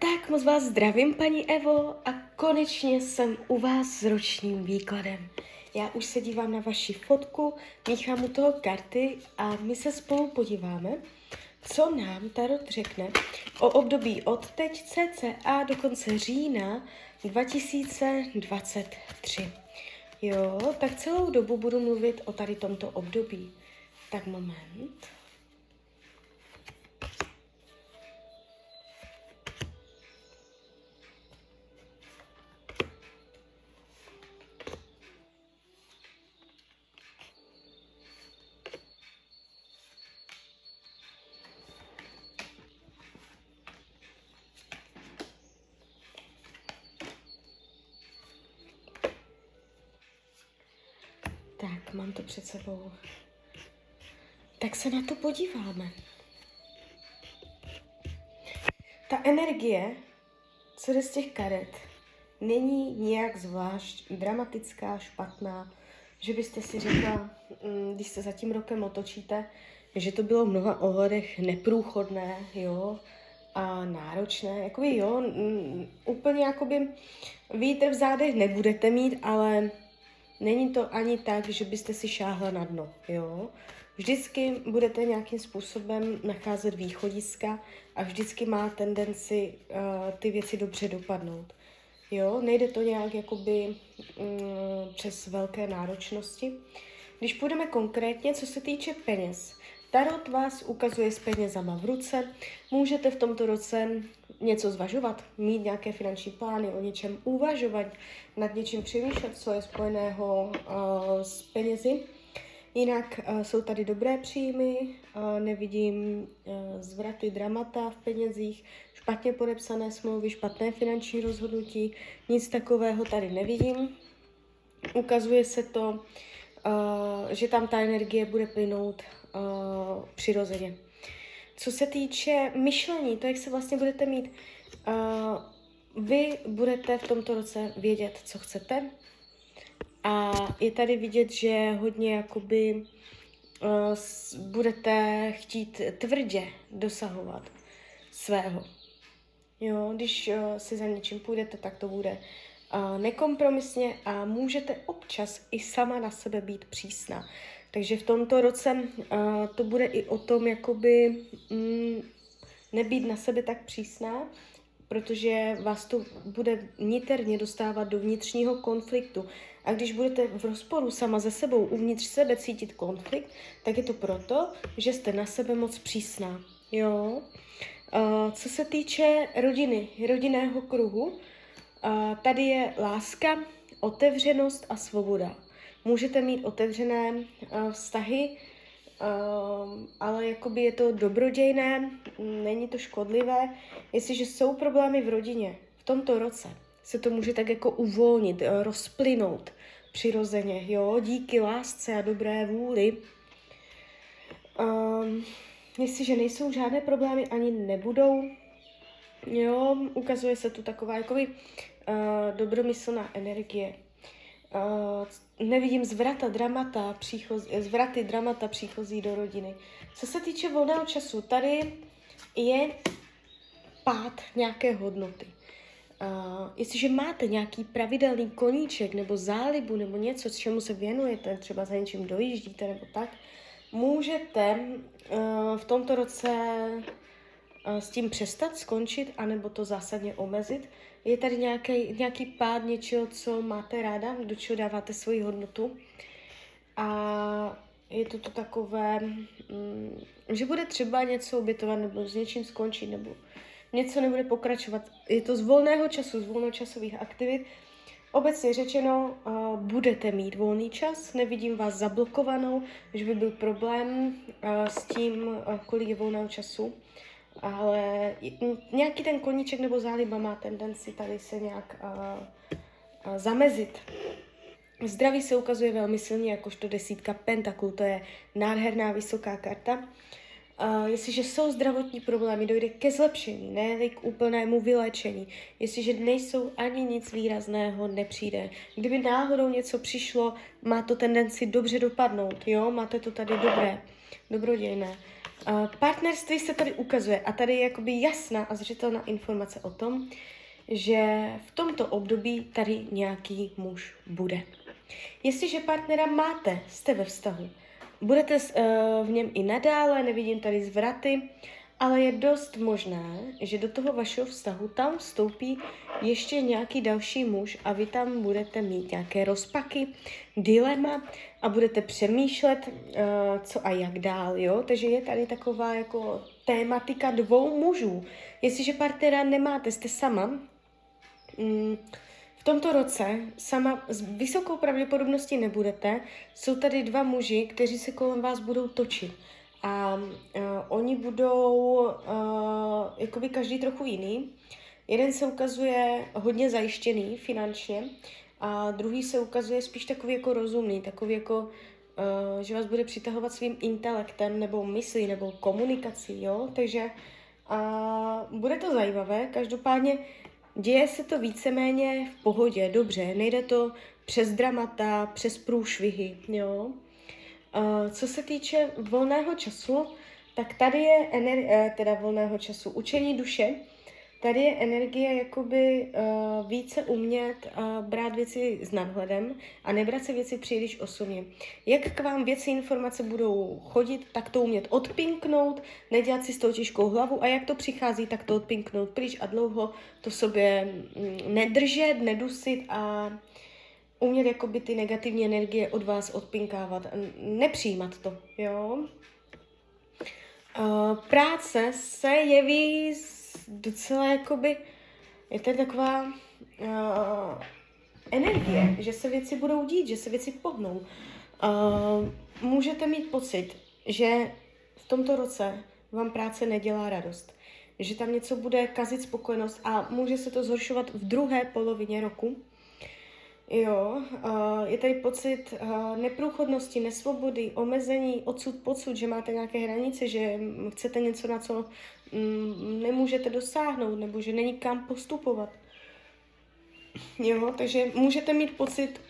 Tak moc vás zdravím, paní Evo, a konečně jsem u vás s ročním výkladem. Já už se dívám na vaši fotku, míchám u toho karty a my se spolu podíváme, co nám Tarot řekne o období od teď cca do konce října 2023. Jo, tak celou dobu budu mluvit o tady tomto období. Tak moment. Mám to před sebou. Tak se na to podíváme. Ta energie, co jde z těch karet, není nějak zvlášť dramatická, špatná, že byste si řekla, mm, když se za tím rokem otočíte, že to bylo v mnoha ohledech neprůchodné, jo, a náročné. Jakoby jo, mm, úplně jakoby vítr v zádech nebudete mít, ale Není to ani tak, že byste si šáhla na dno, jo. Vždycky budete nějakým způsobem nacházet východiska a vždycky má tendenci uh, ty věci dobře dopadnout. Jo, nejde to nějak jakoby um, přes velké náročnosti. Když půjdeme konkrétně, co se týče peněz, Tarot vás ukazuje s penězama v ruce. Můžete v tomto roce něco zvažovat, mít nějaké finanční plány, o něčem uvažovat, nad něčím přemýšlet, co je spojeného uh, s penězi. Jinak uh, jsou tady dobré příjmy, uh, nevidím uh, zvraty, dramata v penězích, špatně podepsané smlouvy, špatné finanční rozhodnutí, nic takového tady nevidím. Ukazuje se to, uh, že tam ta energie bude plynout uh, přirozeně. Co se týče myšlení, to, jak se vlastně budete mít, uh, vy budete v tomto roce vědět, co chcete a je tady vidět, že hodně jakoby uh, budete chtít tvrdě dosahovat svého. Jo, když uh, si za něčím půjdete, tak to bude nekompromisně a můžete občas i sama na sebe být přísná. Takže v tomto roce to bude i o tom, jakoby mm, nebýt na sebe tak přísná, protože vás to bude niterně dostávat do vnitřního konfliktu. A když budete v rozporu sama ze sebou uvnitř sebe cítit konflikt, tak je to proto, že jste na sebe moc přísná. Jo? Co se týče rodiny, rodinného kruhu, uh, tady je láska, otevřenost a svoboda. Můžete mít otevřené uh, vztahy, uh, ale jakoby je to dobrodějné, není to škodlivé. Jestliže jsou problémy v rodině v tomto roce, se to může tak jako uvolnit, uh, rozplynout přirozeně, jo, díky lásce a dobré vůli. Um, jestliže nejsou žádné problémy, ani nebudou, jo, ukazuje se tu taková jakoby uh, dobromyslná energie. Uh, nevidím zvrata, dramata, příchozí, zvraty, dramata příchozí do rodiny. Co se týče volného času, tady je pád nějaké hodnoty. Uh, jestliže máte nějaký pravidelný koníček nebo zálibu nebo něco, čemu se věnujete, třeba za něčím dojíždíte nebo tak, můžete uh, v tomto roce s tím přestat, skončit, anebo to zásadně omezit. Je tady nějaký, nějaký pád něčeho, co máte ráda, do čeho dáváte svoji hodnotu. A je to to takové, mm, že bude třeba něco obětovat nebo s něčím skončit, nebo něco nebude pokračovat. Je to z volného času, z volnočasových aktivit. Obecně řečeno, budete mít volný čas, nevidím vás zablokovanou, že by byl problém s tím, kolik je volného času, ale nějaký ten koníček nebo záliba má tendenci tady se nějak uh, uh, zamezit. Zdraví se ukazuje velmi silně, jakožto desítka pentaklů, to je nádherná vysoká karta. Uh, jestliže jsou zdravotní problémy, dojde ke zlepšení, ne k úplnému vyléčení. Jestliže nejsou ani nic výrazného, nepřijde. Kdyby náhodou něco přišlo, má to tendenci dobře dopadnout, jo, máte to tady dobré, dobrodějné. Uh, partnerství se tady ukazuje a tady je jakoby jasná a zřetelná informace o tom, že v tomto období tady nějaký muž bude. Jestliže partnera máte, jste ve vztahu, budete uh, v něm i nadále, nevidím tady zvraty, ale je dost možné, že do toho vašeho vztahu tam vstoupí ještě nějaký další muž a vy tam budete mít nějaké rozpaky, dilema a budete přemýšlet, uh, co a jak dál, jo? Takže je tady taková jako tématika dvou mužů. Jestliže partnera nemáte, jste sama, mm, v tomto roce sama s vysokou pravděpodobností nebudete. Jsou tady dva muži, kteří se kolem vás budou točit. A uh, oni budou uh, jakoby každý trochu jiný. Jeden se ukazuje hodně zajištěný finančně a druhý se ukazuje spíš takový jako rozumný, takový jako, uh, že vás bude přitahovat svým intelektem nebo myslí nebo komunikací, jo? Takže uh, bude to zajímavé. Každopádně děje se to víceméně v pohodě, dobře, nejde to přes dramata, přes průšvihy, jo? Uh, co se týče volného času, tak tady je ener- uh, teda volného času učení duše, tady je energie jakoby uh, více umět uh, brát věci s nadhledem a nebrat se věci příliš osobně. Jak k vám věci, informace budou chodit, tak to umět odpinknout, nedělat si s tou těžkou hlavu a jak to přichází, tak to odpinknout pryč a dlouho to sobě mm, nedržet, nedusit a umět jakoby ty negativní energie od vás odpinkávat, nepřijímat to, jo. Uh, práce se jeví docela jakoby, je to taková uh, energie, že se věci budou dít, že se věci pohnou. Uh, můžete mít pocit, že v tomto roce vám práce nedělá radost, že tam něco bude kazit spokojenost a může se to zhoršovat v druhé polovině roku, Jo, je tady pocit neprůchodnosti, nesvobody, omezení, odsud, pocud, že máte nějaké hranice, že chcete něco, na co mm, nemůžete dosáhnout, nebo že není kam postupovat. Jo, takže můžete mít pocit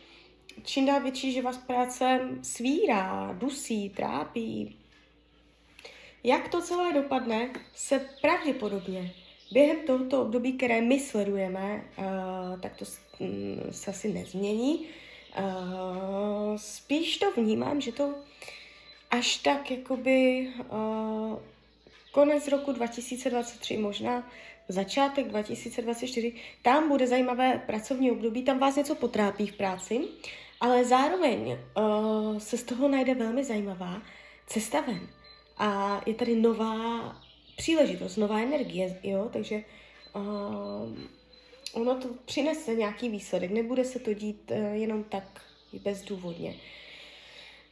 čím dál větší, že vás práce svírá, dusí, trápí. Jak to celé dopadne, se pravděpodobně během tohoto období, které my sledujeme, uh, tak to se asi nezmění. Uh, spíš to vnímám, že to až tak jakoby uh, konec roku 2023 možná, začátek 2024, tam bude zajímavé pracovní období, tam vás něco potrápí v práci, ale zároveň uh, se z toho najde velmi zajímavá cesta ven. A je tady nová příležitost, nová energie, jo, takže uh, ono to přinese nějaký výsledek, nebude se to dít uh, jenom tak bezdůvodně.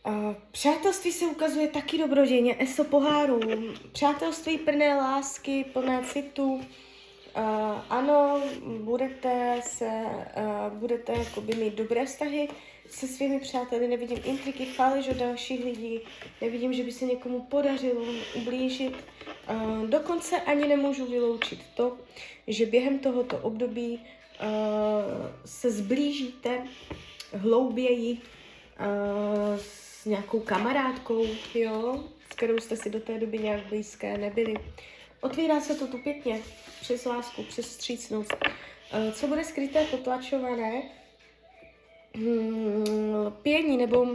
Uh, přátelství se ukazuje taky dobrodějně, eso poháru, přátelství plné lásky, plné citu. Uh, ano, budete se, budete mít dobré vztahy se svými přáteli, nevidím intriky, chváliš od dalších lidí, nevidím, že by se někomu podařilo ublížit. Dokonce ani nemůžu vyloučit to, že během tohoto období se zblížíte hlouběji s nějakou kamarádkou, jo, s kterou jste si do té doby nějak blízké nebyli. Otvírá se to tu pěkně, přes lásku, přes střícnost. Co bude skryté, potlačované, hmm, pění nebo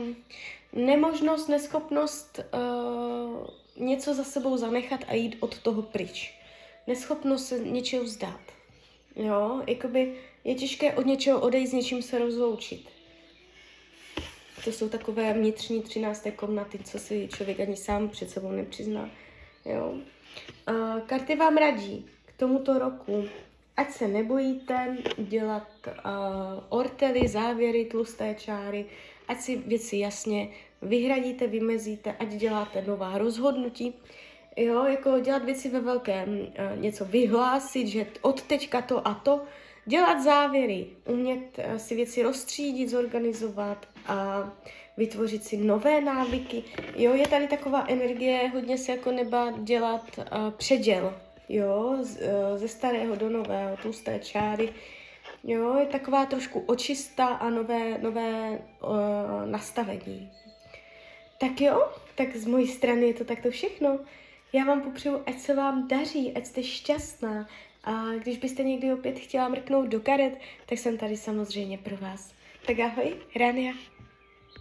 nemožnost, neschopnost uh, něco za sebou zanechat a jít od toho pryč. Neschopnost se něčeho vzdát. Jo, jakoby je těžké od něčeho odejít, s něčím se rozloučit. To jsou takové vnitřní třinácté komnaty, co si člověk ani sám před sebou nepřizná. Jo. Uh, karty vám radí k tomuto roku ať se nebojíte dělat uh, ortely, závěry, tlusté čáry, ať si věci jasně vyhradíte, vymezíte, ať děláte nová rozhodnutí. Jo, jako dělat věci ve velkém, uh, něco vyhlásit, že od teďka to a to, dělat závěry, umět uh, si věci rozstřídit, zorganizovat a vytvořit si nové návyky. Jo, je tady taková energie, hodně se jako neba dělat uh, předěl, jo, eh, ze starého do nového, tlusté čáry, jo, je taková trošku očista a nové, nové uh, nastavení. Tak jo, tak z mojí strany je to takto všechno. Já vám popřeju, ať se vám daří, ať jste šťastná. A když byste někdy opět chtěla mrknout do karet, tak jsem tady samozřejmě pro vás. Tak ahoj, Rania.